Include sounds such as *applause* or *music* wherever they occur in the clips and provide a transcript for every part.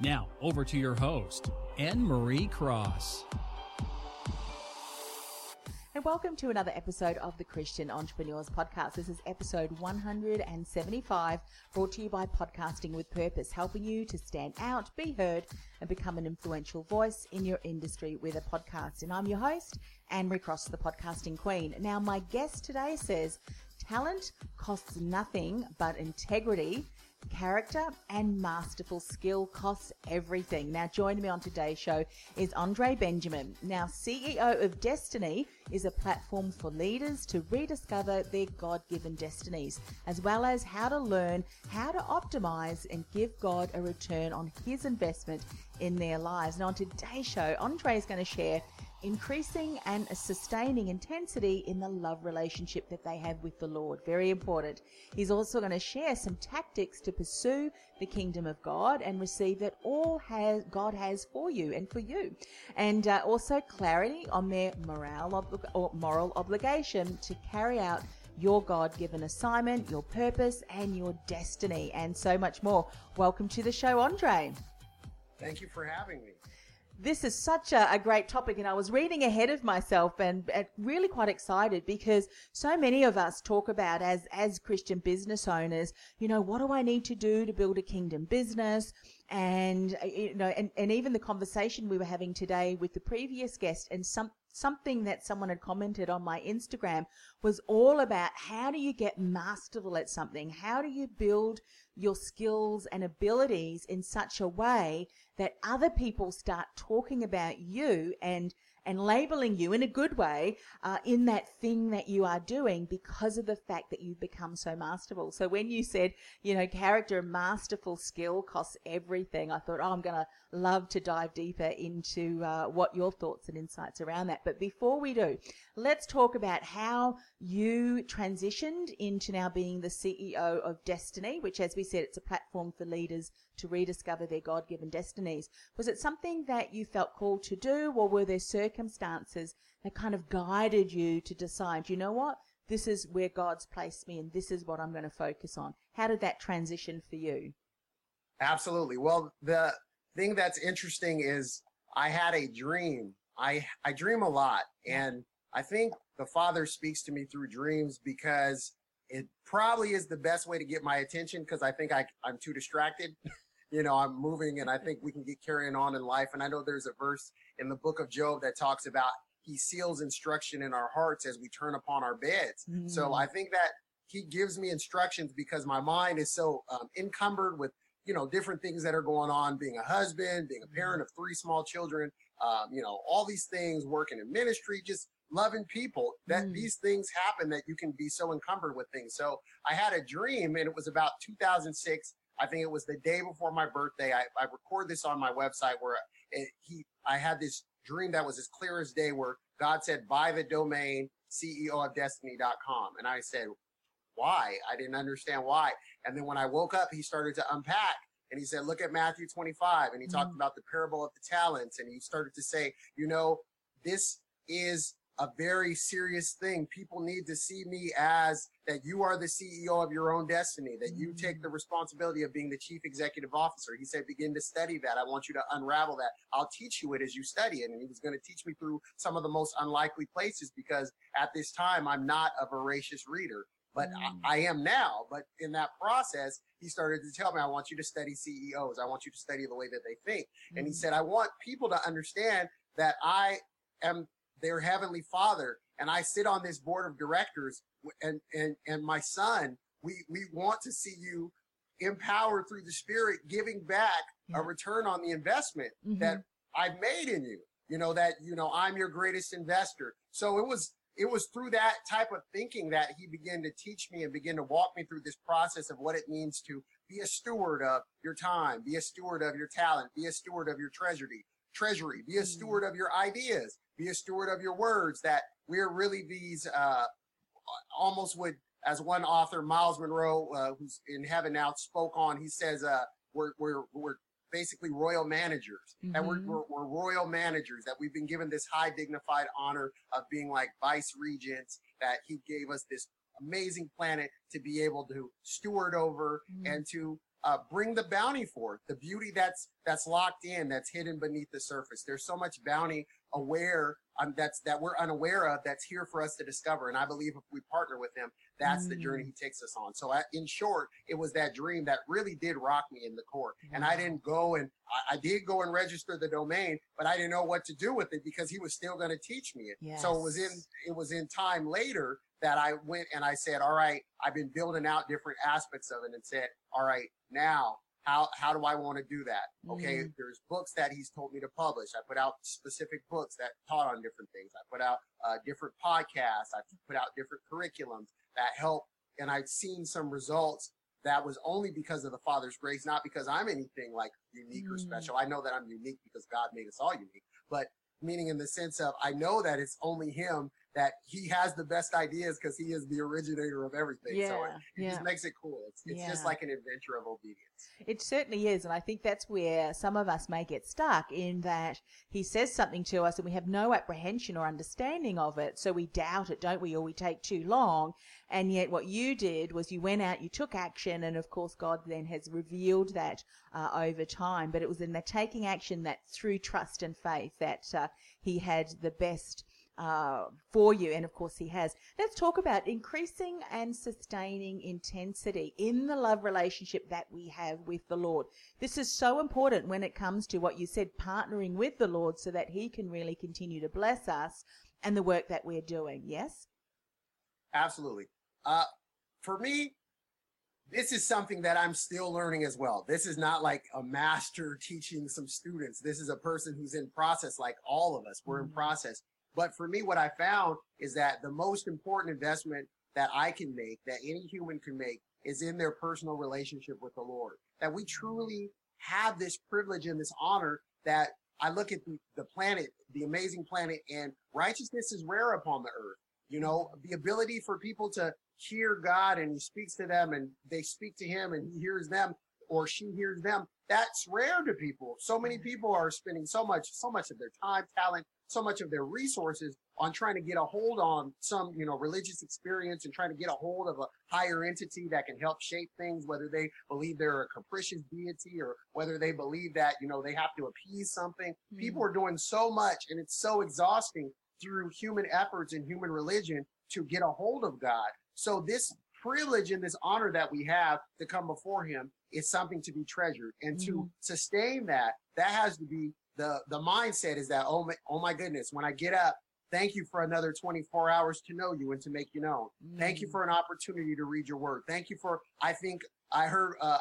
Now, over to your host, Anne Marie Cross. And welcome to another episode of the Christian Entrepreneurs Podcast. This is episode 175, brought to you by Podcasting with Purpose, helping you to stand out, be heard, and become an influential voice in your industry with a podcast. And I'm your host, Anne Marie Cross, the podcasting queen. Now, my guest today says talent costs nothing but integrity character and masterful skill costs everything. Now, joining me on today's show is Andre Benjamin. Now, CEO of Destiny is a platform for leaders to rediscover their God given destinies, as well as how to learn how to optimize and give God a return on his investment in their lives. And on today's show, Andre is going to share increasing and sustaining intensity in the love relationship that they have with the Lord. Very important. He's also going to share some tactics to pursue the kingdom of God and receive that all has God has for you and for you. And uh, also clarity on their morale ob- or moral obligation to carry out your God given assignment, your purpose, and your destiny, and so much more. Welcome to the show, Andre. Thank you for having me this is such a, a, great topic and I was reading ahead of myself and, and, really quite excited because so many of us talk about as, as Christian business owners, you know, what do I need to do to build a kingdom business? And, you know, and, and even the conversation we were having today with the previous guest and some, something that someone had commented on my Instagram was all about how do you get masterful at something? How do you build your skills and abilities in such a way that other people start talking about you and and labeling you in a good way uh, in that thing that you are doing because of the fact that you've become so masterful. So when you said, you know, character and masterful skill costs everything, I thought, oh, I'm going to love to dive deeper into uh, what your thoughts and insights around that. But before we do, let's talk about how you transitioned into now being the CEO of Destiny, which, as we said, it's a platform for leaders to rediscover their God given destinies. Was it something that you felt called to do, or were there circumstances that kind of guided you to decide, you know what, this is where God's placed me and this is what I'm going to focus on? How did that transition for you? Absolutely. Well, the thing that's interesting is I had a dream. I, I dream a lot and I think the father speaks to me through dreams because it probably is the best way to get my attention because I think I, I'm too distracted. *laughs* you know, I'm moving and I think we can get carrying on in life. And I know there's a verse in the book of Job that talks about he seals instruction in our hearts as we turn upon our beds. Mm. So I think that he gives me instructions because my mind is so um, encumbered with, you know, different things that are going on, being a husband, being a parent of three small children, um, you know, all these things, working in ministry, just loving people that mm. these things happen that you can be so encumbered with things. So I had a dream and it was about 2006 I think it was the day before my birthday. I, I record this on my website where it, he, I had this dream that was as clear as day where God said, buy the domain CEO of destiny.com. And I said, why? I didn't understand why. And then when I woke up, he started to unpack and he said, look at Matthew 25. And he mm-hmm. talked about the parable of the talents. And he started to say, you know, this is a very serious thing. People need to see me as that you are the CEO of your own destiny, that you take the responsibility of being the chief executive officer. He said, begin to study that. I want you to unravel that. I'll teach you it as you study it. And he was going to teach me through some of the most unlikely places because at this time, I'm not a voracious reader, but mm. I, I am now. But in that process, he started to tell me, I want you to study CEOs. I want you to study the way that they think. Mm. And he mm. said, I want people to understand that I am their heavenly father and I sit on this board of directors and, and, and my son, we, we want to see you empowered through the spirit, giving back yeah. a return on the investment mm-hmm. that I've made in you. You know, that, you know, I'm your greatest investor. So it was, it was through that type of thinking that he began to teach me and begin to walk me through this process of what it means to be a steward of your time, be a steward of your talent, be a steward of your treasury, treasury. Be a steward of your ideas. Be a steward of your words. That we're really these uh, almost would, as one author, Myles Munroe, uh, who's in heaven now, spoke on. He says, uh, "We're we're we're basically royal managers. Mm-hmm. And we're, mm-hmm. we're, we're, royal managers, that we've been given this high dignified honor of being like vice regents, that he gave us this amazing planet to be able to steward over mm-hmm. and to uh, bring the bounty forth, the beauty that's that's locked in, that's hidden beneath the surface. There's so much bounty aware um, that's that we're unaware of that's here for us to discover. And I believe if we partner with him, that's mm. the journey mm. he takes us on. So I, in short, it was that dream that really did rock me in the core. Wow. And I didn't go and I, I, did go and register the domain, but I didn't know what to do with it because he was still going to teach me it. Yes. So it was in it was in time later that I went and I said, all right, I've been building out different aspects of it and said, all right, now how how do I want to do that? Okay, mm. there's books that he's told me to publish. I put out specific books that taught on different things. I put out uh, different podcasts. I put out different curriculums that help, and I've seen some results. That was only because of the Father's grace, not because I'm anything like unique mm. or special. I know that I'm unique because God made us all unique, but meaning in the sense of I know that it's only Him that he has the best ideas because he is the originator of everything. Yeah, so it, it yeah. just makes it cool. It's, it's yeah. just like an adventure of obedience. It certainly is. And I think that's where some of us may get stuck in that he says something to us and we have no apprehension or understanding of it. So we doubt it, don't we? Or we take too long. And yet what you did was you went out, you took action. And of course, God then has revealed that uh, over time. But it was in the taking action that through trust and faith that uh, he had the best uh, for you. And of course, He has. Let's talk about increasing and sustaining intensity in the love relationship that we have with the Lord. This is so important when it comes to what you said, partnering with the Lord so that He can really continue to bless us and the work that we're doing. Yes? Absolutely. Uh, for me, this is something that I'm still learning as well. This is not like a master teaching some students. This is a person who's in process, like all of us. We're in mm-hmm. process. But for me, what I found is that the most important investment that I can make, that any human can make, is in their personal relationship with the Lord. That we truly have this privilege and this honor that I look at the, the planet, the amazing planet, and righteousness is rare upon the earth. You know, the ability for people to hear God and he speaks to them and they speak to him and he hears them or she hears them. That's rare to people. So many people are spending so much, so much of their time, talent, so much of their resources on trying to get a hold on some, you know, religious experience and trying to get a hold of a higher entity that can help shape things, whether they believe they're a capricious deity or whether they believe that, you know, they have to appease something. Mm-hmm. People are doing so much and it's so exhausting through human efforts and human religion to get a hold of God. So this privilege and this honor that we have to come before him is something to be treasured and mm-hmm. to sustain that, that has to be the the mindset is that oh my oh my goodness, when I get up, thank you for another 24 hours to know you and to make you known. Mm. Thank you mm. for an opportunity to read your word. Thank you for I think I heard uh,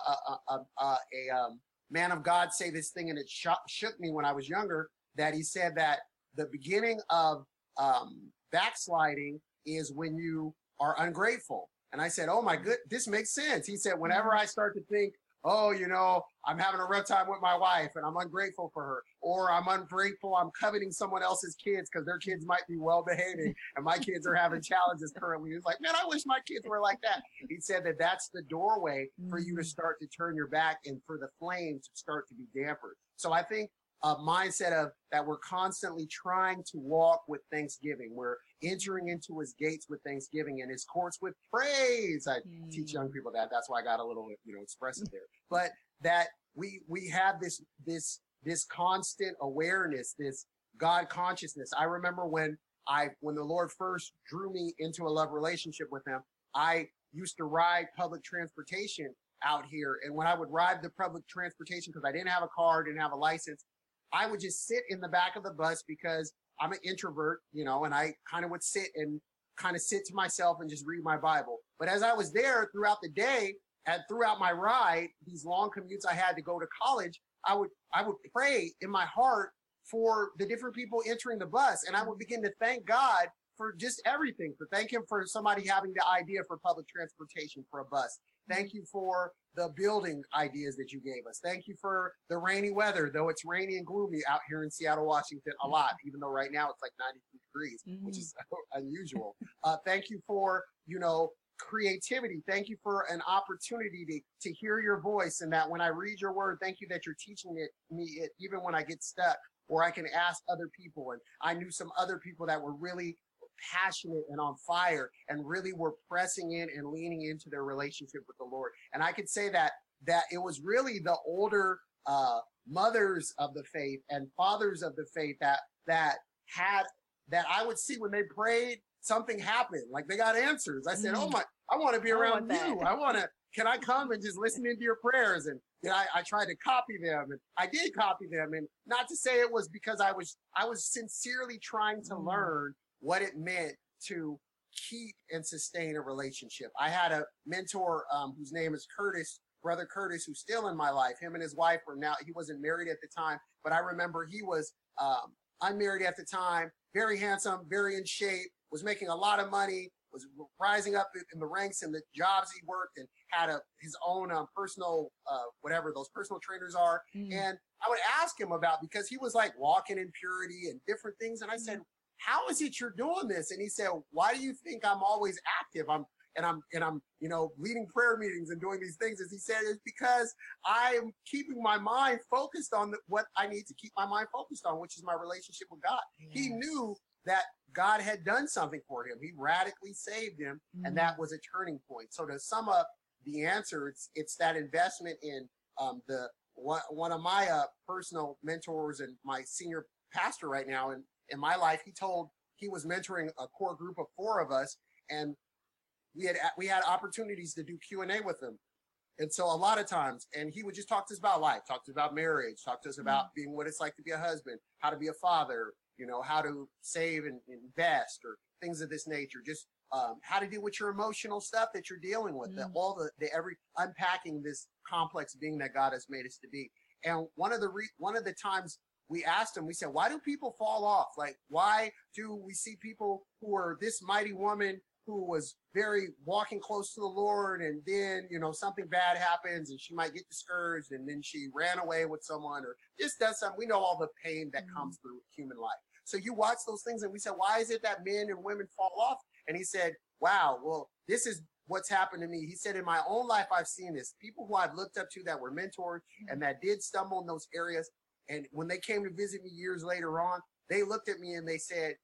uh, uh a um, man of God say this thing and it shook, shook me when I was younger that he said that the beginning of um, backsliding is when you are ungrateful. And I said, "Oh my good, this makes sense." He said, "Whenever mm. I start to think oh, you know, I'm having a rough time with my wife and I'm ungrateful for her, or I'm ungrateful, I'm coveting someone else's kids because their kids might be well behaving and my kids are having challenges currently. He's like, man, I wish my kids were like that. He said that that's the doorway for you to mm. start to turn your back and for the flame to start to be dampered. So I think a mindset of that we're constantly trying to walk with thanksgiving. We're entering into his gates with thanksgiving and his courts with praise. I mm. teach young people that. That's why I got a little, you know, expressive there. *laughs* But that we we have this this this constant awareness, this God consciousness. I remember when I when the Lord first drew me into a love relationship with him, I used to ride public transportation out here. And when I would ride the public transportation, because I didn't have a car, didn't have a license, I would just sit in the back of the bus because I'm an introvert, you know, and I kind of would sit and kind of sit to myself and just read my Bible. But as I was there throughout the day and throughout my ride, these long commutes I had to go to college, I would I would pray in my heart for the different people entering the bus and I would begin to thank God for just everything, for thank him for somebody having the idea for public transportation for a bus. Thank you for the building ideas that you gave us. Thank you for the rainy weather, though it's rainy and gloomy out here in Seattle, Washington a lot, even though right now it's like 92 degrees, which Mhm. is *laughs* unusual. Uh, thank you for, you know, creativity. Thank you for an opportunity to, to hear your voice and that when I read your word, thank you that you're teaching it me it even when I get stuck or I can ask other people. And I knew some other people that were really passionate and on fire and really were pressing in and leaning into their relationship with the Lord. And I could say that that it was really the older uh, mothers of the faith and fathers of the faith that that had that I would see when they prayed, something happened. Like they got answers. I said, "Oh Mm. my, I want to be around that. you. I want to. Can I come and just listen into your prayers?" And you I, I tried to copy them, and I did copy them. And not to say it was because I was I was sincerely trying to Mm. learn what it meant to keep and sustain a relationship. I had a mentor um, whose name is Curtis, brother Curtis, who's still in my life. Him and his wife were now, he wasn't married at the time, but I remember he was um, unmarried at the time, very handsome, very in shape, was making a lot of money, was rising up in the ranks in the jobs he worked and had a his own um, personal uh, whatever those personal trainers are Mm. and I would ask him about because he was like walking in purity and different things. And I said, How is it you're doing this? And he said, Why do you think I'm always active? I'm and I'm and I'm, you know, leading prayer meetings and doing these things. As he said, it's because I'm keeping my mind focused on the, what I need to keep my mind focused on, which is my relationship with God. He knew that God had done something for him. He radically saved him and Mm. that was a turning point. So to sum up the answer, it's it's that investment in um, the one one of my uh, personal mentors and my senior pastor right now in in my life. He told he was mentoring a core group of four of us, and we had we had opportunities to do Q and A with him. And so a lot of times, and he would just talk to us about life, talk to us about marriage, talk to us about being what it's like to be a husband, how to be a father, you know, how to save and invest or things of this nature. Just um, how to deal with your emotional stuff that you're dealing with, the, Mm. all the, the every unpacking this complex being that God has made us to be. And one of the re- one of the times we asked him, we said, why do people fall off? Like, why do we see people who are this mighty woman who was very walking close to the Lord, and then you know something bad happens, and she might get discouraged, and then she ran away with someone, or just does something. We know all the pain that Mhm. comes through human life. So you watch those things, and we said, why is it that men and women fall off? And he said, wow, well, this is what's happened to me. He said, in my own life, I've seen this. People who I've looked up to that were mentored and that did stumble in those areas. And when they came to visit me years later on, they looked at me and they said,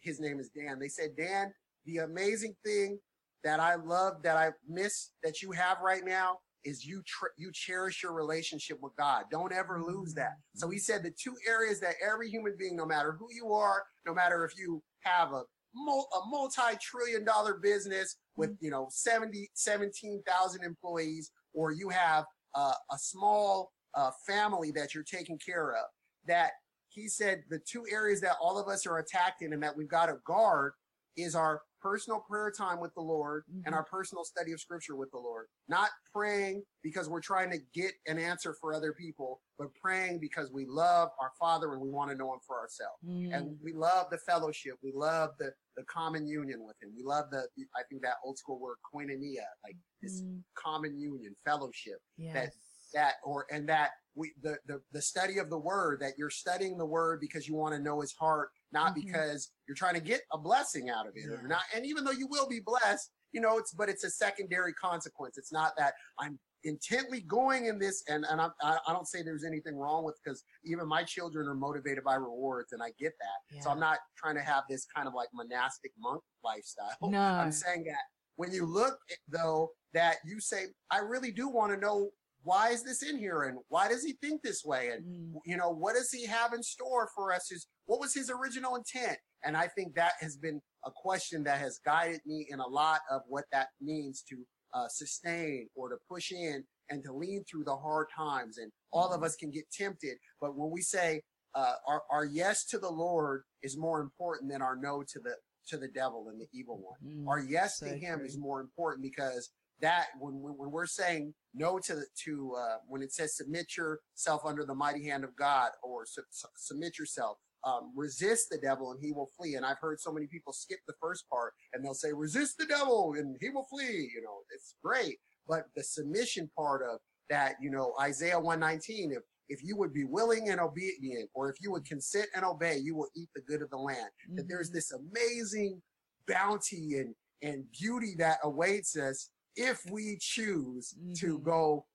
his name is Dan. They said, Dan, the amazing thing that I love, that I miss that you have right now is you tr- you cherish your relationship with God. Don't ever lose that. So he said the two areas that every human being, no matter who you are, no matter if you have a mul- a multi-trillion dollar business with you know 70 17,000 employees or you have uh, a small uh, family that you're taking care of that he said the two areas that all of us are attacked in and that we've got to guard is our personal prayer time with the Lord Mhm. and our personal study of scripture with the Lord. Not praying because we're trying to get an answer for other people, but praying because we love our Father and we want to know him for ourselves. Mm. And we love the fellowship. We love the, the common union with him. We love the, I think that old school word, koinonia, like this Mm. common union, fellowship Yes. that or and that we the, the the study of the word that you're studying the word because you want to know his heart not Mhm. because you're trying to get a blessing out of it or not and even though you will be blessed you know it's but it's a secondary consequence. It's not that i'm intently going in this and and I'm, i i don't say there's anything wrong with because even my children are motivated by rewards and i get that. So i'm not trying to have this kind of like monastic monk lifestyle. No. I'm saying that when you look at- though that you say, I really do want to know why is this in here? And why does he think this way? And Mm. you know what does he have in store for us? Is what was his original intent? And i think that has been a question that has guided me in a lot of what that means to uh, sustain or to push in and to lean through the hard times. And all of us can get tempted. But when we say uh, our, our yes to the lord is more important than our no to the to the devil and the evil one. Mm. our yes so to him true. is more important because that when we, when we're saying no to to uh, when it says submit yourself under the mighty hand of God or su- su- submit yourself um, resist the devil and he will flee and I've heard so many people skip the first part and they'll say resist the devil and he will flee you know it's great but the submission part of that, you know, Isaiah 119, if if you would be willing and obedient, or if you would consent and obey, you will eat the good of the land. Mm-hmm. That there's mm-hmm. this amazing bounty and, and beauty that awaits us if we choose mm-hmm. to go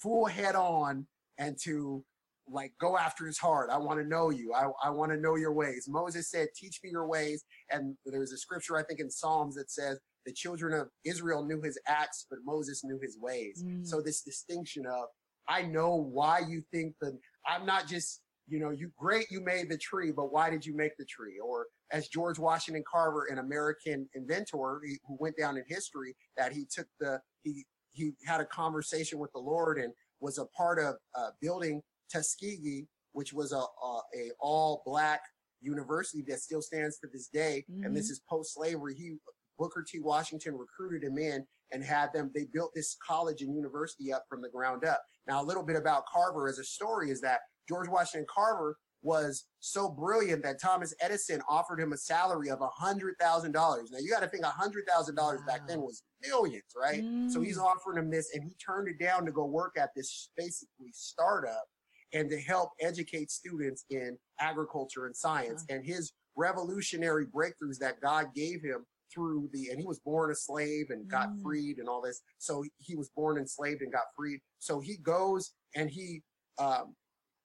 full head on and to like go after his heart. I want to know you. I, I want to know your ways. Moses said, teach me your ways. And there's a scripture, I think in Psalms that says the children of Israel knew his acts, but Moses knew his ways. Mm. So this distinction of, I know why you think that I'm not just, you know, you great, you made the tree, but why did you make the tree? Or as George Washington Carver, an American inventor who went down in history, that he took the, he, he had a conversation with the Lord and was a part of uh, building Tuskegee, which was a, a, a all black university that still stands to this day. Mm-hmm. And this mm-hmm. is post slavery. He, Booker T. Washington recruited him in and had them, they built this college and university up from the ground up. Now, a little bit about Carver as a story is that George Washington Carver was so brilliant that Thomas Edison offered him a salary of a hundred thousand dollars. Now you got to think a hundred thousand dollars back then was millions, right? Mm. So he's mm. offering him this, and he turned it down to go work at this basically startup and to help educate students in agriculture and science. And his revolutionary breakthroughs that God gave him through the, and he was born a slave and got mm. freed and all this. So he was born enslaved and got freed. So he goes and he, um,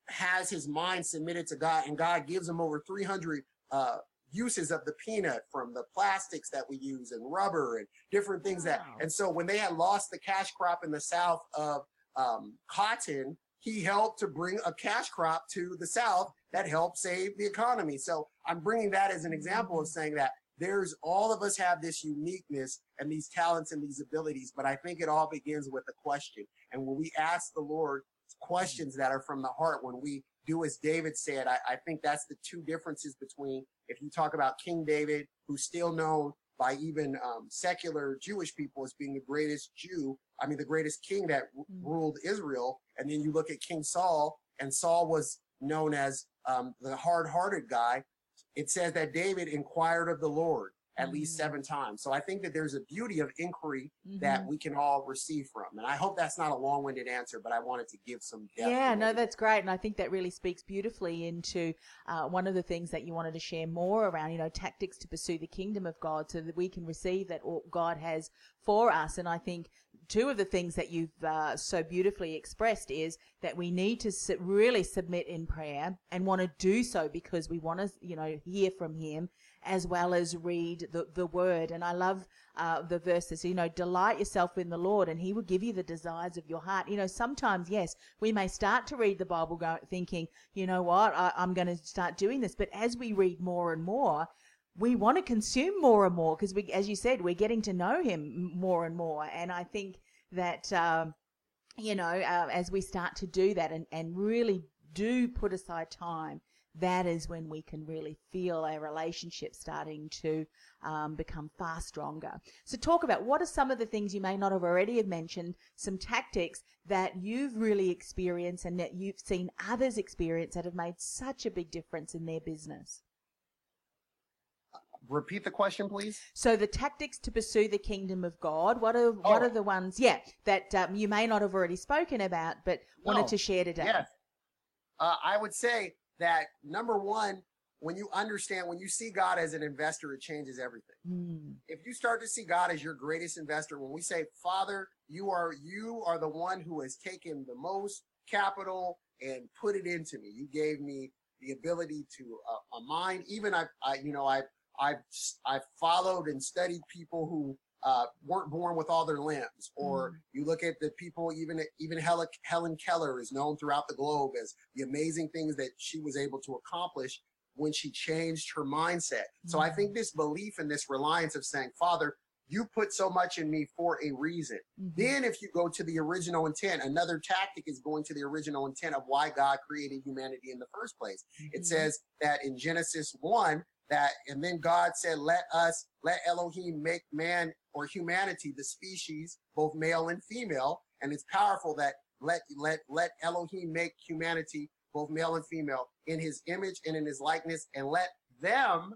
has his mind submitted to God and God gives him over 300, uh, uses of the peanut from the plastics that we use and rubber and different things wow. that, and so when they had lost the cash crop in the South of, um, cotton, he helped to bring a cash crop to the South that helped save the economy. So I'm bringing that as an example of mm-hmm. saying that there's all of us have this uniqueness and these talents and these abilities, but I think it all begins with a question. And when we ask the Lord questions that are from the heart, when we do as David said, I, I think that's the two differences between if you talk about King David, who's still known by even um, secular Jewish people as being the greatest Jew, I mean, the greatest king that r- mm. ruled Israel. And then you look at King Saul, and Saul was known as um, the hard hearted guy it says that David inquired of the Lord at mm-hmm. least seven times. So I think that there's a beauty of inquiry mm-hmm. that we can all receive from. And I hope that's not a long winded answer, but I wanted to give some depth. Yeah, no, that's great. And I think that really speaks beautifully into uh, one of the things that you wanted to share more around, you know, tactics to pursue the kingdom of God so that we can receive that God has for us. And I think two of the things that you've uh, so beautifully expressed is that we need to really submit in prayer and want to do so because we want to, you know, hear from Him as well as read the, the Word. And I love uh, the verses, you know, delight yourself in the Lord and He will give you the desires of your heart. You know, sometimes, yes, we may start to read the Bible thinking, you know what, I, I'm going to start doing this. But as we read more and more, we want to consume more and more because we, as you said, we're getting to know him more and more. And I think that, um, you know, uh, as we start to do that and, and really do put aside time, that is when we can really feel our relationship starting to um, become far stronger. So talk about what are some of the things you may not have already have mentioned, some tactics that you've really experienced and that you've seen others experience that have made such a big difference in their business repeat the question, please? So the tactics to pursue the kingdom of God. What are oh. what are the ones? Yeah, that um, you may not have already spoken about, but wanted no. to share today. Yes. Uh, I would say that number one, when you understand, when you see God as an investor, it changes everything. Mm. If you start to see God as your greatest investor, when we say, Father, you are you are the one who has taken the most capital and put it into me. You gave me the ability to uh, a mind. Even I, I you know, I I've I've followed and studied people who uh, weren't born with all their limbs, or mm. you look at the people. Even even Helen, Helen Keller is known throughout the globe as the amazing things that she was able to accomplish when she changed her mindset. Mm. So I think mm. this belief and this reliance of saying, Father, you put so much in me for a reason. Mm-hmm. Then, if you go to the original intent, another tactic is going to the original intent of why God created humanity in the first place. Mm-hmm. It says that in Genesis 1, that and then God said, let us, let Elohim make man or humanity, the species, both male and female. And it's powerful that let, let, let Elohim make humanity, both male and female, in his image and in his likeness, and let them,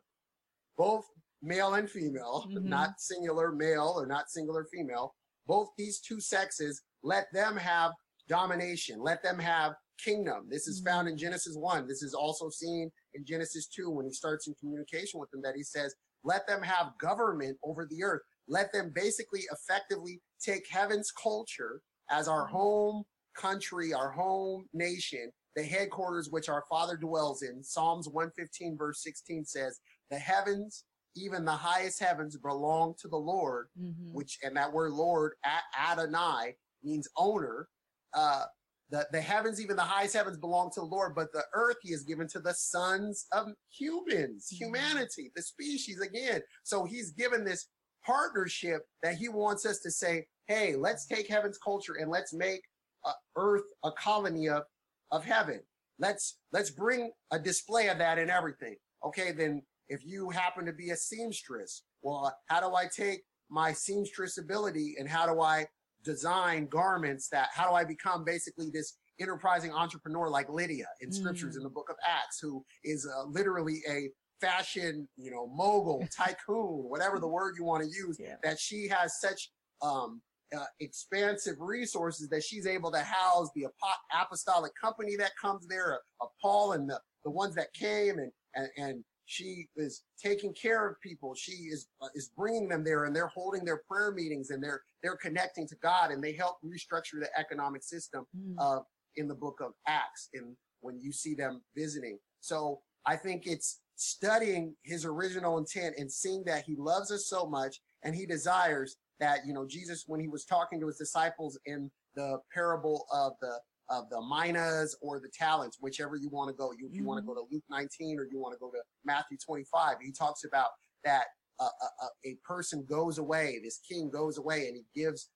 both male and female, *laughs* mm-hmm. not singular male or not singular female, both these two sexes, let them have domination, let them have kingdom. This is found in Genesis 1. This is also seen in Genesis 2 when he starts in communication with them that he says, let them have government over the earth. Let them basically effectively take heaven's culture as our home country, our home nation, the headquarters which our father dwells in. Psalms 115 verse 16 says, the heavens, even the highest heavens belong to the Lord, Mhm. which, and that word Lord, Adonai means owner. Uh, the, the heavens, even the highest heavens belong to the Lord, but the earth he has given to the sons of humans, Mhm. humanity, the species again. So he's given this partnership that he wants us to say, hey, let's take heaven's culture and let's make uh, earth a colony of, of heaven. Let's, let's bring a display of that in everything. Okay. Then if you happen to be a seamstress, well, how do I take my seamstress ability and how do I design garments that, how do I become basically this enterprising entrepreneur like Lydia in scriptures Mm. in the book of Acts, who is uh, literally a fashion, you know, mogul, *laughs* tycoon, whatever the word you want to use, Yeah. that she has such um, uh, expansive resources that she's able to house the apo- apostolic company that comes there, uh, Paul and the, the ones that came and, and, and she is taking care of people. She is, uh, is bringing them there and they're holding their prayer meetings and they're, they're connecting to God and they help restructure the economic system Mm. uh, in the book of Acts in when you see them visiting. So I think it's studying his original intent and seeing that he loves us so much and he desires that, you know, Jesus, when he was talking to his disciples in the parable of the of the minas or the talents, whichever you want to go. You, if you want to go to Luke 19 or you want to go to Matthew 25, he talks about that uh, a, a, a person goes away, this king goes away and he gives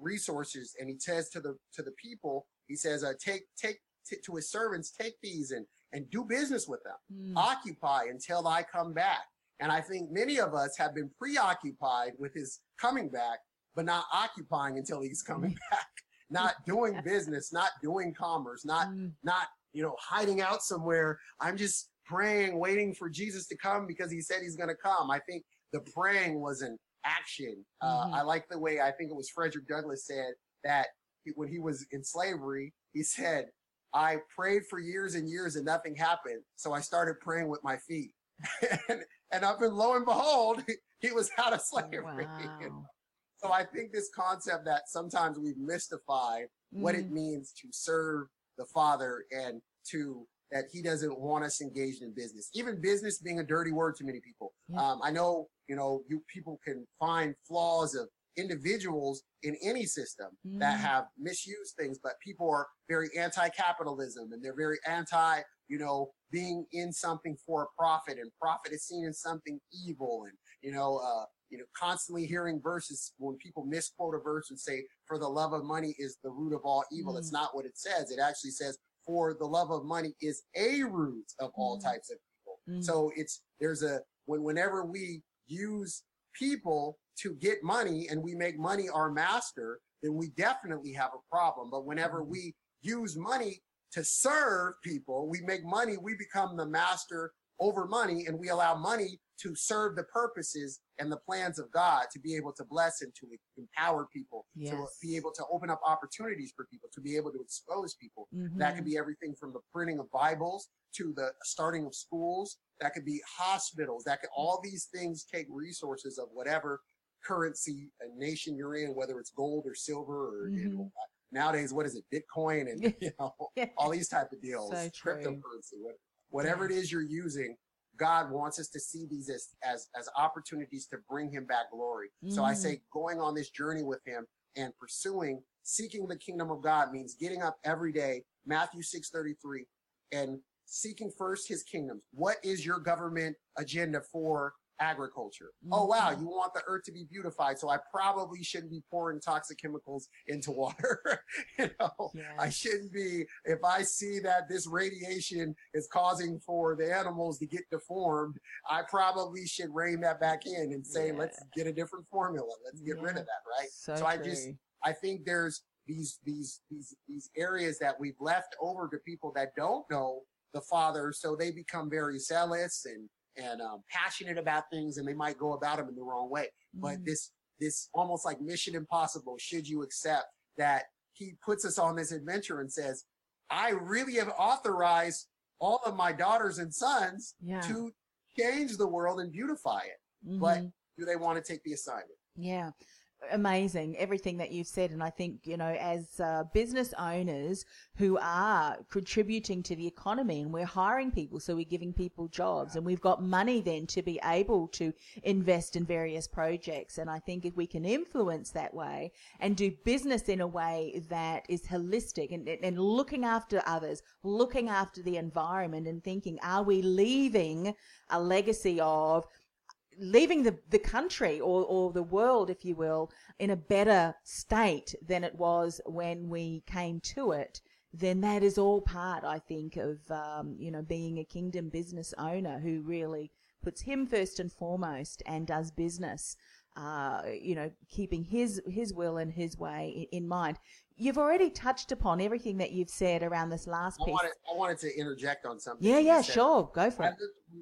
resources and he says to the to the people he says uh, take take t- to his servants take these and and do business with them. Mm. occupy until i come back. And i think many of us have been preoccupied with his coming back but not occupying until he's coming back. *laughs* Not doing business not doing commerce not Mm. not you know hiding out somewhere. I'm just praying waiting for jesus to come because he said he's going to come. I think the praying was an action. Uh, Mhm. i like the way i think it was frederick douglass said that he, when he was in slavery he said i prayed for years and years and nothing happened so i started praying with my feet *laughs* and, and up and lo and behold *laughs* he was out of slavery *laughs* Wow. so i think this concept that sometimes we mystify what it Mm. means to serve the Father and to that He doesn't want us engaged in business. Even business being a dirty word to many people. Yeah. Um, I know, you know, you people can find flaws of individuals in any system that Mm. have misused things, but people are very anti-capitalism and they're very anti, you know, being in something for a profit and profit is seen as something evil and, you know, uh, you know, constantly hearing verses when people misquote a verse and say, for the love of money is the root of all evil. Mm. It's not what it says. It actually says, for the love of money is a root of all Mm. types of evil. Mm. So it's, there's a, when, whenever we use people to get money and we make money our master, then we definitely have a problem. But whenever Mhm. we use money to serve people, we make money, we become the master over money and we allow money to serve the purposes and the plans of God to be able to bless and to empower people, to be able to open up opportunities for people, to be able to expose people. That could be everything from the printing of Bibles to the starting of schools. That could be hospitals. That could, all these things take resources of whatever currency a nation you're in, whether it's gold or silver or you know, uh, nowadays, what is it? Bitcoin and, *laughs* you know, all these type of deals, So cryptocurrency, what, whatever it is you're using. God wants us to see these as, as, as opportunities to bring him back glory. So I Mm. say going on this journey with him and pursuing, seeking the kingdom of God means getting up every day, Matthew 633, and seeking first his kingdom. What is your government agenda for agriculture? Oh, wow. Mhm. You want the earth to be beautified. So I probably shouldn't be pouring toxic chemicals into water. *laughs* you know, I shouldn't be, if I see that this radiation is causing for the animals to get deformed, I probably should rein that back in and say, Yeah. let's get a different formula. Let's get rid of that. Right. So, So I just- I think there's these, these, these, these areas that we've left over to people that don't know the father. So they become very zealous and, and um, passionate about things and they might go about them in the wrong way. But Mm. this, this almost like mission impossible should you accept that he puts us on this adventure and says, I really have authorized all of my daughters and sons Yeah. to change the world and beautify it. But do they want to take the assignment? Yeah. Amazing, everything that you've said. And I think, you know, as uh, business owners who are contributing to the economy and we're hiring people, so we're giving people jobs and we've got money then to be able to invest in various projects. And I think if we can influence that way and do business in a way that is holistic and, and looking after others, looking after the environment and thinking, are we leaving a legacy of leaving the, the country or, or the world, if you will, in a better state than it was when we came to it, then that is all part, I think, of, um, you know, being a kingdom business owner who really puts him first and foremost and does business, uh, you know, keeping his, his will and his way in, in mind. You've already touched upon everything that you've said around this last I piece. wanted, I wanted to interject on something. yeah, yeah, sure. Go for I it.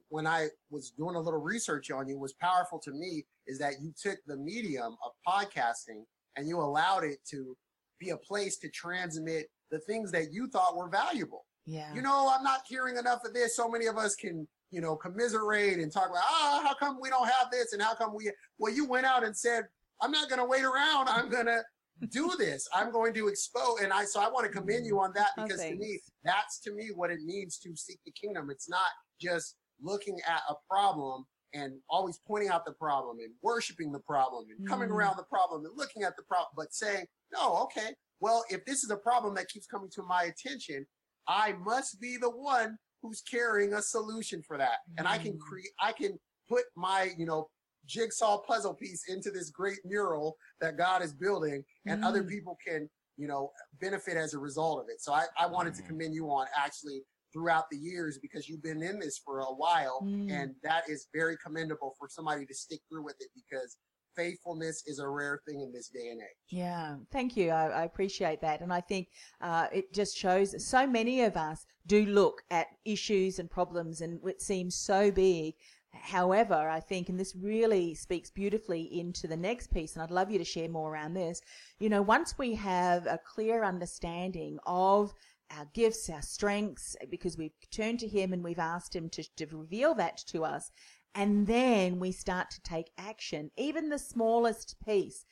when I was doing a little research on you, was powerful to me is that you took the medium of podcasting and you allowed it to be a place to transmit the things that you thought were valuable. Yeah. You know, I'm not hearing enough of this. So many of us can, you know, commiserate and talk about, ah, how come we don't have this and how come we, well, you went out and said, I'm not going to wait around. I'm going to do this. I'm going to expose. And I, so I want to commend you on that Oh, because to me, that's to me what it means to seek the kingdom. It's not just looking at a problem and always pointing out the problem and worshiping the problem and coming Mhm. around the problem and looking at the problem, but saying, no, okay, well, if this is a problem that keeps coming to my attention, I must be the one who's carrying a solution for that. And I can Mm. create, I can put my, you know, jigsaw puzzle piece into this great mural that God is building and other Mm. people can, you know, benefit as a result of it. So I, I wanted to Mm. commend you on actually throughout the years because you've been in this for a while Mm. and that is very commendable for somebody to stick through with it because faithfulness is a rare thing in this day and age. Yeah, thank you. I, I appreciate that. And I think uh, it just shows so many of us do look at issues and problems and it seems so big. However, I think, and this really speaks beautifully into the next piece, and I'd love you to share more around this. You know, once we have a clear understanding of our gifts, our strengths, because we've turned to Him and we've asked Him to, to reveal that to us, and then we start to take action, even the smallest piece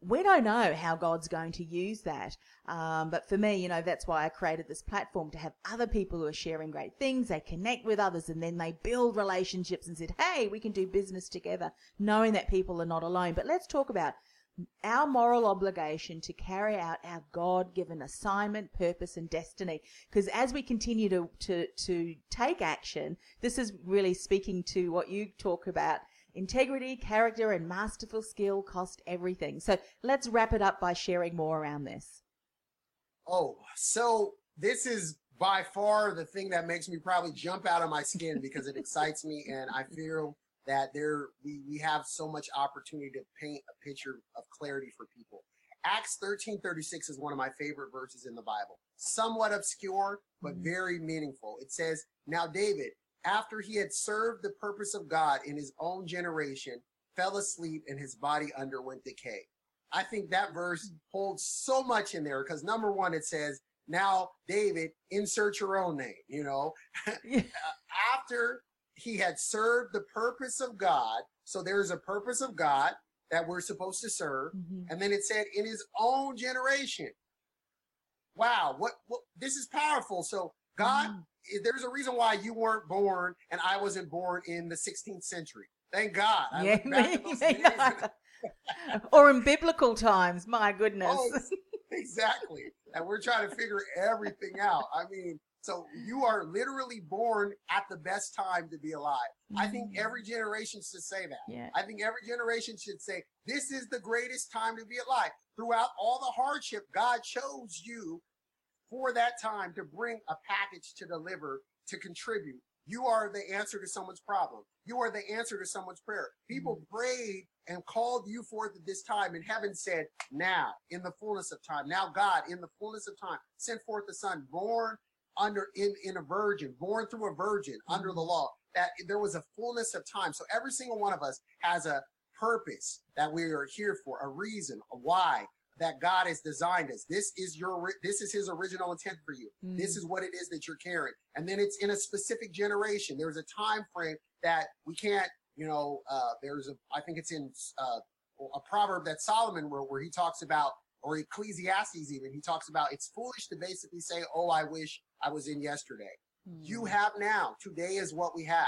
we don't know how God's going to use that. Um, but for me, you know, that's why I created this platform to have other people who are sharing great things. They connect with others and then they build relationships and said, Hey, we can do business together, knowing that people are not alone. But let's talk about our moral obligation to carry out our God given assignment, purpose, and destiny. Because as we continue to, to, to take action, this is really speaking to what you talk about. Integrity, character, and masterful skill cost everything. So let's wrap it up by sharing more around this. Oh, so this is by far the thing that makes me probably jump out of my skin because it excites me and I feel that there we, we have so much opportunity to paint a picture of clarity for people. Acts 13:36 is one of my favorite verses in the Bible. Somewhat obscure, but Mhm. very meaningful. It says, Now David, after he had served the purpose of God in his own generation, fell asleep and his body underwent decay. I think that verse holds so much in there because number one, it says, now David, insert your own name, you know, *laughs* after he had served the purpose of God. So there's a purpose of God that we're supposed to serve. Mhm. And then it said in his own generation. Wow. What, what this is powerful. So God, Mhm. there's a reason why you weren't born and I wasn't born in the 16th century. Thank God. Yeah, back at me- *laughs* those me days neither. or in biblical times, my *laughs* goodness. Oh, *laughs* exactly. And we're trying to figure everything out. I mean, so you are literally born at the best time to be alive. I think Mm. every generation should say that. yeah. I think every generation should say, this is the greatest time to be alive. Throughout all the hardship, God chose you for that time to bring a package to deliver, to contribute. You are the answer to someone's problem. You are the answer to someone's prayer. People prayed and called you forth at this time, and heaven said, Now, in the fullness of time. Now, God, in the fullness of time, sent forth the Son, born under in, in a virgin, born through a virgin under the law. That there was a fullness of time. So every single one of us has a purpose that we are here for, a reason, a why that God has designed us. This is your this is his original intent for you. Mm. This is what it is that you're carrying. And then it's in a specific generation. There's a time frame that we can't, you know, uh, there's a I think it's in uh, a proverb that Solomon wrote where he talks about or Ecclesiastes even he talks about it's foolish to basically say, "Oh, I wish I was in yesterday." Mm. You have now. Today is what we have.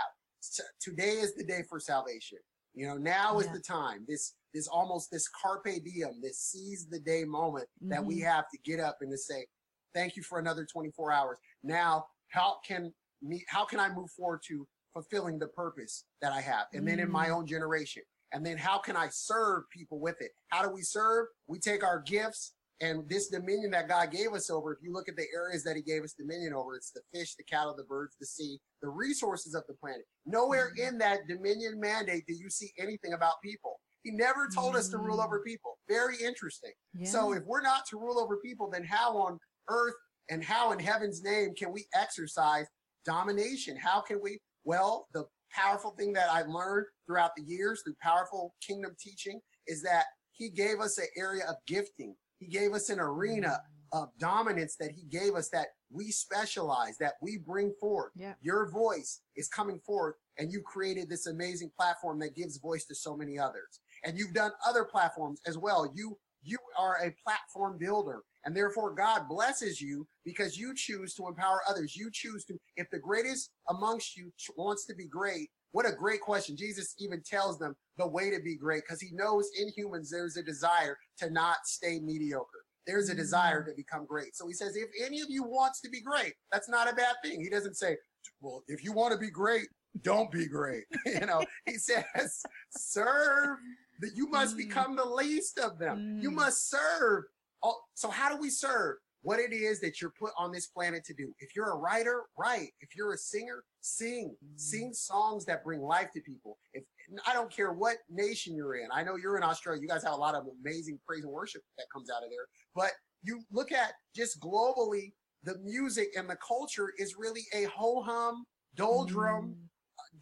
Today is the day for salvation. You know, now yeah. is the time. This this almost this carpe diem, this seize the day moment mm-hmm. that we mm-hmm. have to get up and to say, thank you for another 24 hours. Now, how can me, how can I move forward to fulfilling the purpose that I have? And mm-hmm. then in my mm. own generation. And then how can I serve people with it? How do we serve? We take our gifts and this dominion that God gave us over, if you look at the areas that he gave us dominion over, it's the fish, the cattle, the birds, the sea, the resources of the planet. Nowhere mm-hmm. in that dominion mandate do you see anything about people. He never told us to rule over mm. people. Very interesting. Yeah. So if we're not to rule over people, then how on earth and how in heaven's name can we exercise domination? How can we? Well, the powerful thing that I learned throughout the years through powerful kingdom teaching is that he gave us an area of gifting. He gave us an arena mm. of dominance that he gave us that we specialize, that we bring forth. Yeah. Your voice is coming forth and you created this amazing platform that gives voice to so many others and you've done other platforms as well. You you are a platform builder and therefore God blesses you because you choose to empower others. You choose to if the greatest amongst you wants to be great, what a great question. Jesus even tells them the way to be great because he knows in humans there's a desire to not stay mediocre. There's a desire to become great. So he says, if any of you wants to be great, that's not a bad thing. He doesn't say, well, if you want to be great, don't be great. *laughs* you know, he says, serve that you must mm. become the least of them. Mm. You must serve. Oh, so how do we serve? What it is that you're put on this planet to do. If you're a writer, write. If you're a singer, sing. Mm. Sing songs that bring life to people. If I don't care what nation you're in. I know you're in Australia. You guys have a lot of amazing praise and worship that comes out of there. But you look at just globally, the music and the culture is really a ho hum, doldrum, mm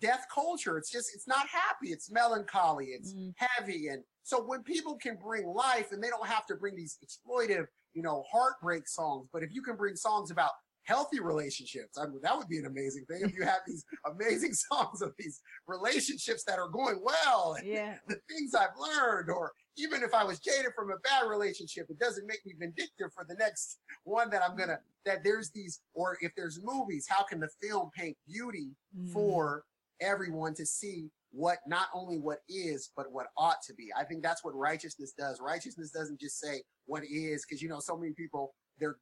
death culture. It's just, it's not happy. It's melancholy. It's mm. heavy. And so when people can bring life and they don't have to bring these exploitive, you know, heartbreak songs, but if you can bring songs about healthy relationships, I mean, that would be an amazing thing if you have these *laughs* amazing songs of these relationships that are going well. yeah. *laughs* The things I've learned, or even if I was jaded from a bad relationship, it doesn't make me vindictive for the next one that I'm gonna, that there's these, or if there's movies, how can the film paint beauty mm. for everyone to see what not only what is but what ought to be. I think that's what righteousness does. Righteousness doesn't just say what is because you know so many people they're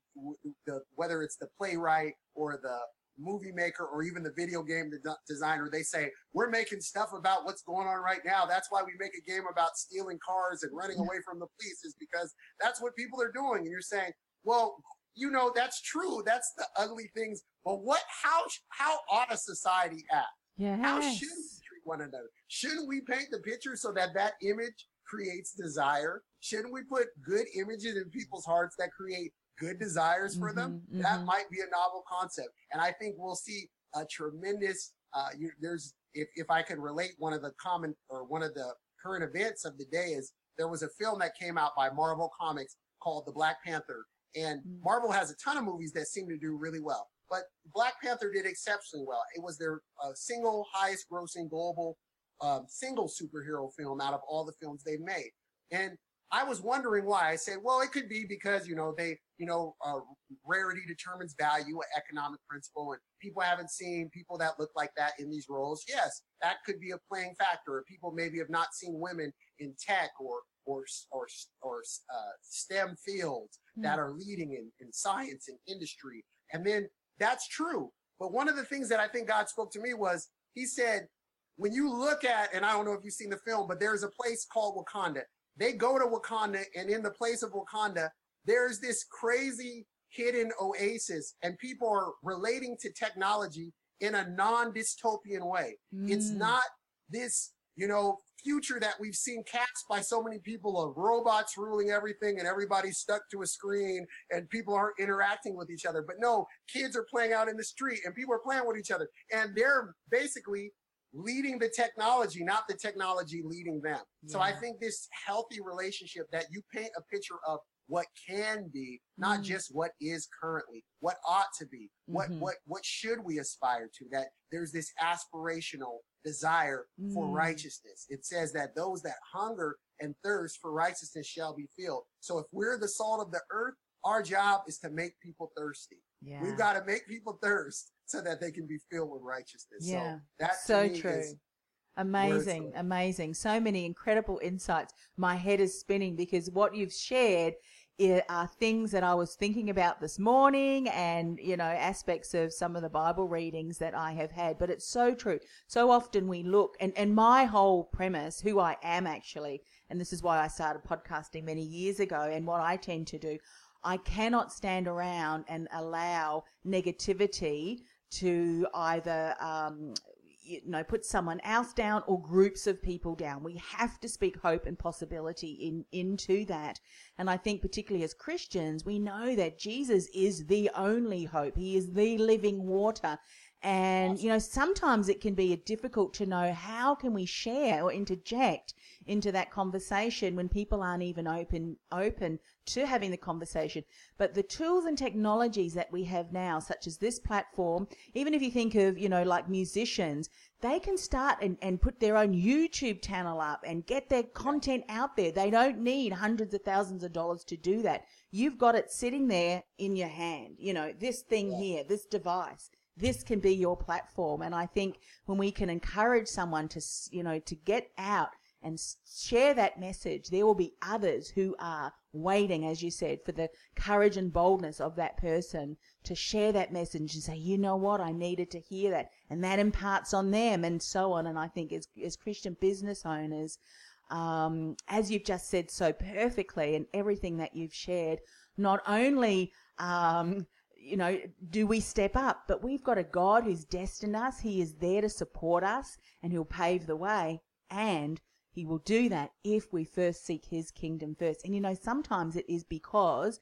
the whether it's the playwright or the movie maker or even the video game designer they say we're making stuff about what's going on right now. That's why we make a game about stealing cars and running away from the police is because that's what people are doing. And you're saying well you know that's true. That's the ugly things. But what how how ought a society act Yes. How should we treat one another? Shouldn't we paint the picture so that that image creates desire? Shouldn't we put good images in people's hearts that create good desires for mm-hmm, them? Mm-hmm. That might be a novel concept. And I think we'll see a tremendous, uh, you, there's, if, if I can relate one of the common or one of the current events of the day is there was a film that came out by Marvel Comics called The Black Panther. And mm-hmm. Marvel has a ton of movies that seem to do really well. But Black Panther did exceptionally well. It was their uh, single highest grossing global um, single superhero film out of all the films they've made. And I was wondering why. I said, well, it could be because, you know, they, you know, uh, rarity determines value, an economic principle, and people haven't seen people that look like that in these roles. Yes, that could be a playing factor. People maybe have not seen women in tech or or or or uh, STEM fields mm. that are leading in, in science and industry. And then that's true. But one of the things that I think God spoke to me was he said, when you look at, and I don't know if you've seen the film, but there's a place called Wakanda. They go to Wakanda and in the place of Wakanda, there's this crazy hidden oasis and people are relating to technology in a non-dystopian way. Mm. It's not this, you know, future that we've seen cast by so many people of robots ruling everything and everybody's stuck to a screen and people aren't interacting with each other. But no, kids are playing out in the street and people are playing with each other and they're basically leading the technology, not the technology leading them. So I think this healthy relationship that you paint a picture of what can be, not Mm. just what is currently, what ought to be, what Mhm. what what should we aspire to? That there's this aspirational desire for Mm. righteousness. It says that those that hunger and thirst for righteousness shall be filled. So if we're the salt of the earth, our job is to make people thirsty. Yeah. We've got to make people thirst so that they can be filled with righteousness. Yeah. So that to so true. is Amazing, amazing. So many incredible insights. My head is spinning because what you've shared are things that I was thinking about this morning and, you know, aspects of some of the Bible readings that I have had. But it's so true. So often we look, and, and my whole premise, who I am actually, and this is why I started podcasting many years ago, and what I tend to do, I cannot stand around and allow negativity to either um, you know put someone else down or groups of people down. We have to speak hope and possibility in into that. And i think particularly as christians we know that jesus is the only hope. He is the living water and you know sometimes it can be difficult to know how can we share or interject into that conversation when people aren't even open open to having the conversation. But the tools and technologies that we have now such as this platform even if you think of you know like musicians they can start and, and put their own youtube channel up and get their content out there. They don't need hundreds of thousands of dollars to do that. You've got it sitting there in your hand you know this thing here this device this can be your platform. And i think when we can encourage someone to you know to get out and share that message there will be others who are waiting as you said for the courage and boldness of that person to share that message and say you know what? I needed to hear that. And that imparts on them and so on. And i think as, as christian business owners um, as you've just said so perfectly and everything that you've shared not only um, you know, do we step up? But we've got a God who's destined us. He is there to support us and he'll pave the way. And he will do that if we first seek his kingdom first. And you know, sometimes it is because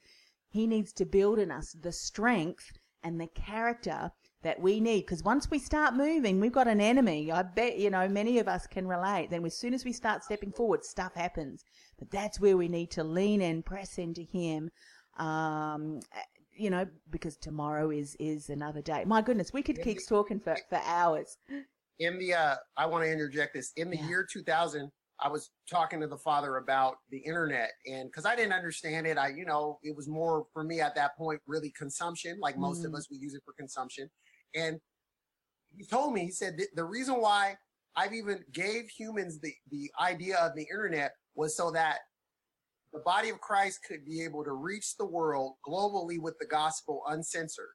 he needs to build in us the strength and the character that we need. Because once we start moving, we've got an enemy. I bet, you know, many of us can relate. Then as soon as we start stepping forward, stuff happens. But that's where we need to lean in, press into him. Um, you know, because tomorrow is is another day. My goodness, we could keep talking for, for hours. in the uh I want to interject this. In the Yeah. year 2000, I was talking to the father about the internet and cuz I didn't understand it, I you know, it was more for me at that point really consumption, like most of Mm. us we use it for consumption. And he told me he said "The- the reason why I've even gave humans the the idea of the internet was so that the body of Christ could be able to reach the world globally with the gospel uncensored.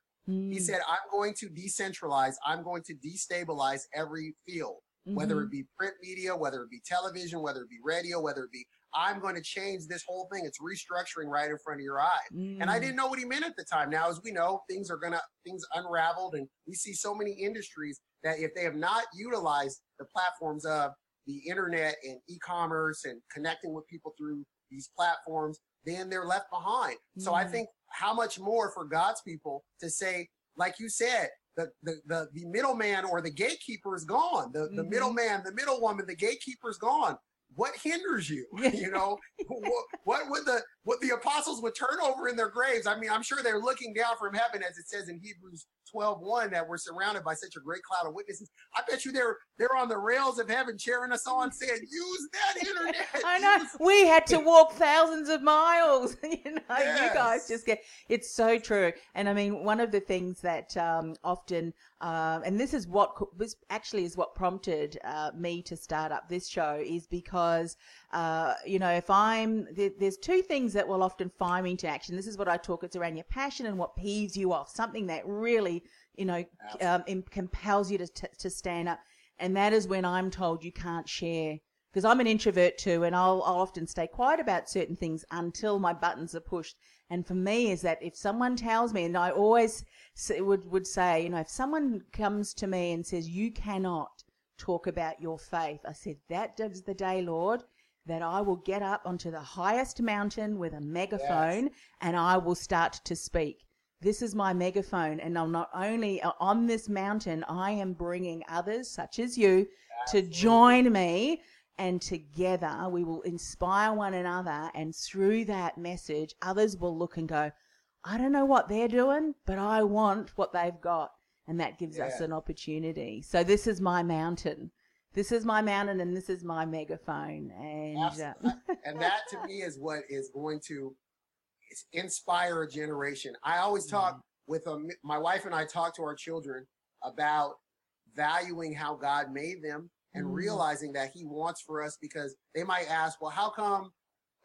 He Mm, said, I'm going to decentralize, I'm going to destabilize every field, whether mhm. it be print media, whether it be television, whether it be radio, whether it be, I'm going to change this whole thing. It's restructuring right in front of your eyes. And I Mm, didn't know what he meant at the time. Now, as we know, things are going to, things unraveled, and we see so many industries that if they have not utilized the platforms of the internet and e-commerce and connecting with people through these platforms, then they're left behind. So I Mm. think how much more for God's people to say, like you said, the the the, the middleman or the gatekeeper is gone. The the Mhm. middleman, the middlewoman, the gatekeeper is gone. What hinders you? *laughs* You know, what, what would the what the apostles would turn over in their graves? I mean, I'm sure they're looking down from heaven, as it says in Hebrews 12, that we're surrounded by such a great cloud of witnesses. I bet you they're they're on the rails of heaven cheering us on, saying, "Use that *laughs* internet." I know we had to walk thousands of miles. *laughs* you know, you guys just get it's so true. And I mean, one of the things that um, often, um, and this is what this actually is what prompted uh, me to start up this show, is because uh, you know if I'm there, there's two things that will often fire me into action. This is what I talk. It's around your passion and what peeves you off. Something that really you know um, compels you to t- to stand up, and that is when I'm told you can't share because I'm an introvert too, and I'll, I'll often stay quiet about certain things until my buttons are pushed. And for me, is that if someone tells me, and I always would would say, you know, if someone comes to me and says you cannot talk about your faith, I said that is the day, Lord, that I will get up onto the highest mountain with a megaphone and I will start to speak. this is my megaphone, and I'm not only uh, on this mountain, I am bringing others, such as you, to join me. And together we will inspire one another. And through that message, others will look and go, I don't know what they're doing, but I want what they've got. And that gives us an opportunity. So this is my mountain. This is my mountain and this is my megaphone. And uh, *laughs* and that to me is what is going to inspire a generation. I always talk with um, my wife and I talk to our children about valuing how God made them and Mm. realizing that He wants for us because they might ask, well, how come?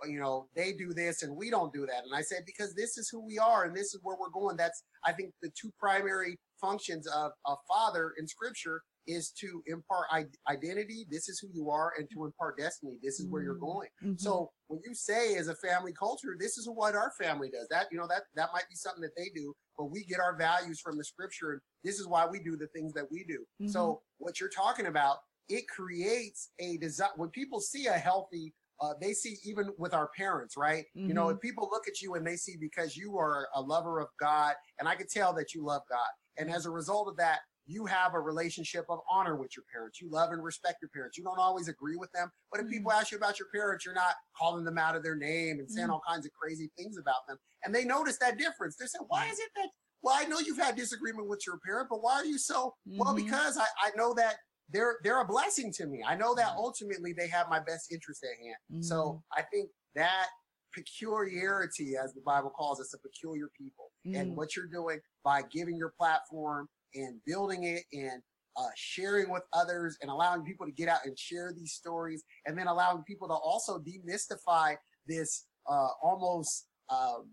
uh, You know, they do this and we don't do that. And I said, because this is who we are and this is where we're going. That's, I think, the two primary functions of a father in scripture is to impart identity. This is who you are, and to impart destiny. This is where you're Mm. going. Mhm. So when you say as a family culture, this is what our family does. That you know that that might be something that they do, but we get our values from the scripture. And this is why we do the things that we do. So what you're talking about, it creates a desire. When people see a healthy, uh, they see even with our parents, right? You know, if people look at you and they see because you are a lover of God, and I could tell that you love God, and as a result of that. You have a relationship of honor with your parents. You love and respect your parents. You don't always agree with them, but if people ask you about your parents, you're not calling them out of their name and saying all kinds of crazy things about them. And they notice that difference. They're saying, why is it that, well, I know you've had disagreement with your parent, but why are you so, well, Mhm. because I, I know that they're, they're a blessing to me. I know that Mhm. ultimately they have my best interest at hand. Mm-hmm. So I think that peculiarity, as the Bible calls us, a peculiar people. Mm. And what you're doing by giving your platform and building it and uh, sharing with others and allowing people to get out and share these stories and then allowing people to also demystify this uh, almost um,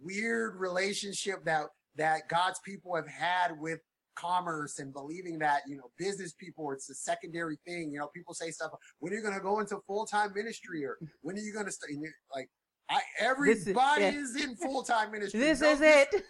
weird relationship that that God's people have had with commerce and believing that you know business people it's a secondary thing you know people say stuff when are you going to go into full-time ministry or when are you going to start like I, is- everybody yeah. is in full-time ministry this No, is it.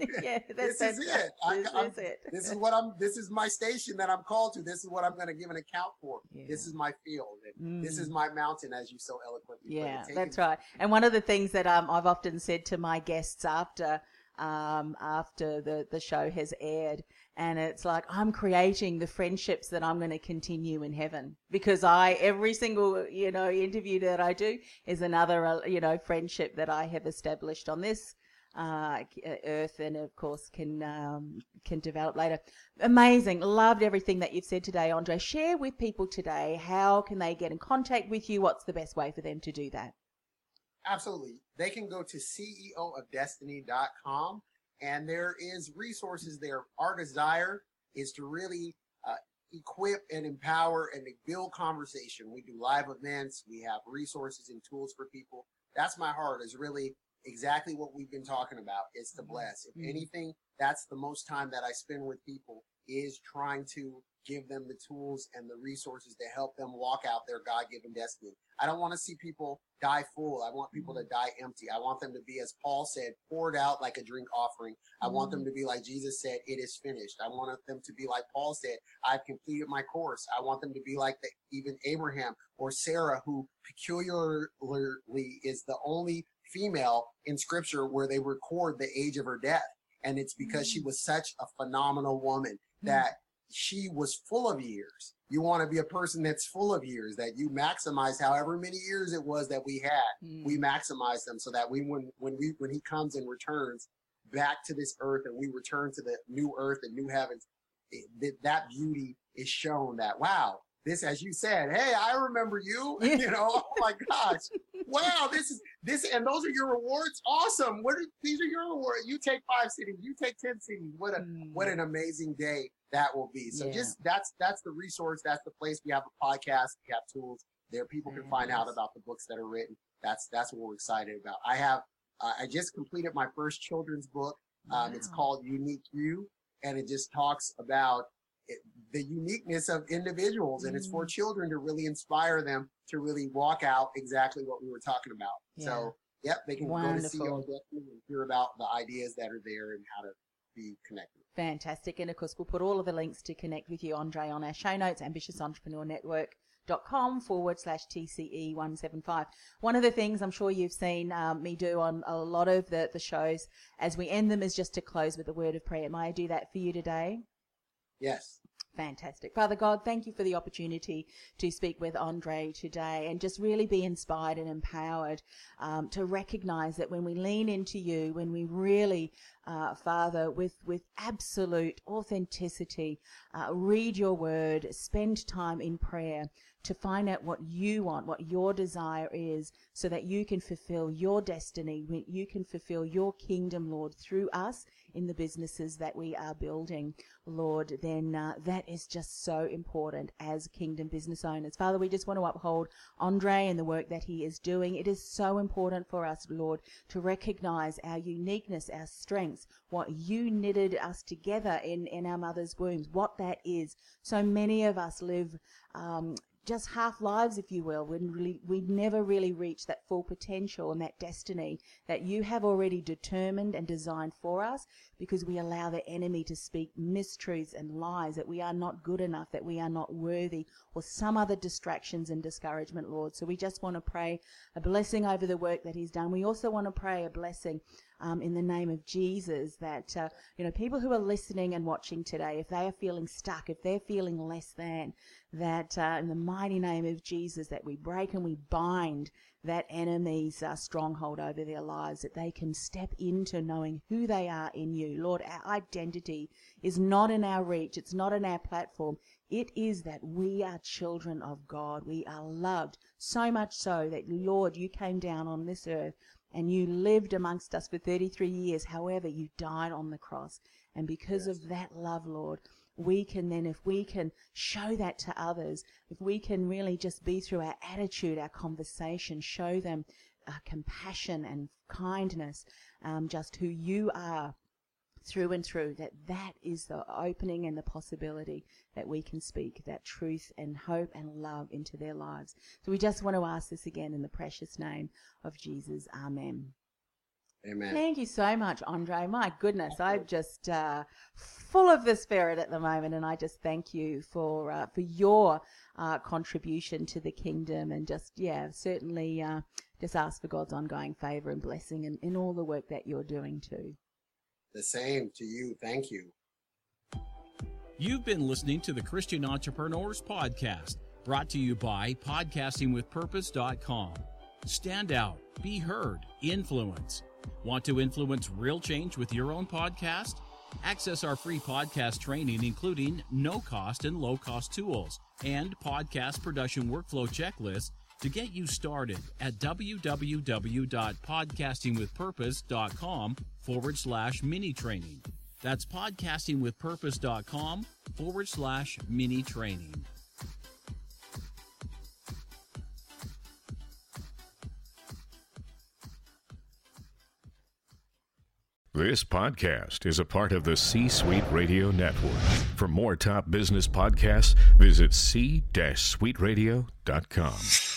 *laughs* yeah, *laughs* that's, this is it. I- This I'm- is it. this is what I'm. This is my station that I'm called to. This is what I'm going to give an account for. Yeah. This is my field. And This Mm. is my mountain, as you so eloquently put it. Yeah, that's right. And one of the things that um, I've often said to my guests after um, after the, the show has aired, and it's like I'm creating the friendships that I'm going to continue in heaven because I every single you know interview that I do is another uh, you know friendship that I have established on this uh, earth, and of course can um, can develop later. Amazing, loved everything that you've said today, Andre. Share with people today how can they get in contact with you? What's the best way for them to do that? Absolutely. They can go to ceoofdestiny.com and there is resources there. Our desire is to really uh, equip and empower and build conversation. We do live events. We have resources and tools for people. That's my heart is really exactly what we've been talking about. Is to mm-hmm. bless. If Mhm. anything, that's the most time that I spend with people is trying to give them the tools and the resources to help them walk out their God-given destiny. I don't want to see people die full. I want people to mm-hmm. die empty. I want them to be, as Paul said, poured out like a drink offering. I want them mm-hmm. to be like Jesus said, it is finished. I want them to be like Paul said, I've completed my course. I want them to be like the, even Abraham or Sarah, who peculiarly is the only female in scripture where they record the age of her death. And it's because she was such a phenomenal woman that she was full of years. You want to be a person that's full of years, that you maximize however many years it was that we had. Mm. We maximize them so that we when when we when he comes and returns back to this earth and we return to the new earth and new heavens, it, that, that beauty is shown that wow, this as you said, hey, I remember you. *laughs* you know, oh my gosh. *laughs* Wow, this is this and those are your rewards. Awesome. What are, these are your rewards. You take five cities, you take ten cities. What a Mm. what an amazing day that will be. So Yeah. just that's that's the resource, that's the place. We have a podcast, we have tools there. People can find out about the books that are written. That's that's what we're excited about. I have uh, I just completed my first children's book. Um, It's called Unique You, and it just talks about the uniqueness of individuals, and it's Mm. for children to really inspire them to really walk out exactly what we were talking about. So, yep, they can go to Wonderful. CEO and hear about the ideas that are there and how to be connected. Fantastic. And of course, we'll put all of the links to connect with you, Andre, on our show notes, dot com forward slash TCE 175. One of the things I'm sure you've seen um, me do on a lot of the, the shows as we end them is just to close with a word of prayer. May I do that for you today? Yes. Fantastic. Father God, thank you for the opportunity to speak with Andre today and just really be inspired and empowered um, to recognize that when we lean into you, when we really, uh, Father, with, with absolute authenticity, uh, read your word, spend time in prayer, to find out what you want, what your desire is, so that you can fulfill your destiny, you can fulfill your kingdom, Lord, through us in the businesses that we are building, Lord, then uh, that is just so important as kingdom business owners. Father, we just want to uphold Andre and the work that he is doing. It is so important for us, Lord, to recognize our uniqueness, our strengths, what you knitted us together in, in our mother's wombs, what that is. So many of us live um, just half lives, if you will, when really, we never really reach that full potential and that destiny that you have already determined and designed for us because we allow the enemy to speak mistruths and lies that we are not good enough, that we are not worthy, or some other distractions and discouragement, Lord. So we just want to pray a blessing over the work that He's done. We also want to pray a blessing um, in the name of Jesus that, uh, you know, people who are listening and watching today, if they are feeling stuck, if they're feeling less than, that uh, in the mighty name of Jesus, that we break and we bind that enemy's uh, stronghold over their lives, that they can step into knowing who they are in you. Lord, our identity is not in our reach, it's not in our platform. It is that we are children of God. We are loved so much so that, Lord, you came down on this earth and you lived amongst us for 33 years. However, you died on the cross. And because yes. of that love, Lord, we can then, if we can show that to others, if we can really just be through our attitude, our conversation, show them uh, compassion and kindness, um, just who you are through and through, that that is the opening and the possibility that we can speak that truth and hope and love into their lives. So we just want to ask this again in the precious name of Jesus. Amen. Amen. Thank you so much, Andre. My goodness, I'm just uh, full of the Spirit at the moment, and I just thank you for uh, for your uh, contribution to the kingdom, and just yeah, certainly uh, just ask for God's ongoing favor and blessing in, in all the work that you're doing too. The same to you. Thank you. You've been listening to the Christian Entrepreneurs Podcast, brought to you by podcastingwithpurpose.com. Stand out, be heard, influence. Want to influence real change with your own podcast? Access our free podcast training, including no cost and low cost tools and podcast production workflow checklist to get you started at www.podcastingwithpurpose.com forward slash mini training. That's podcastingwithpurpose.com forward slash mini training. This podcast is a part of the C Suite Radio Network. For more top business podcasts, visit c-suiteradio.com.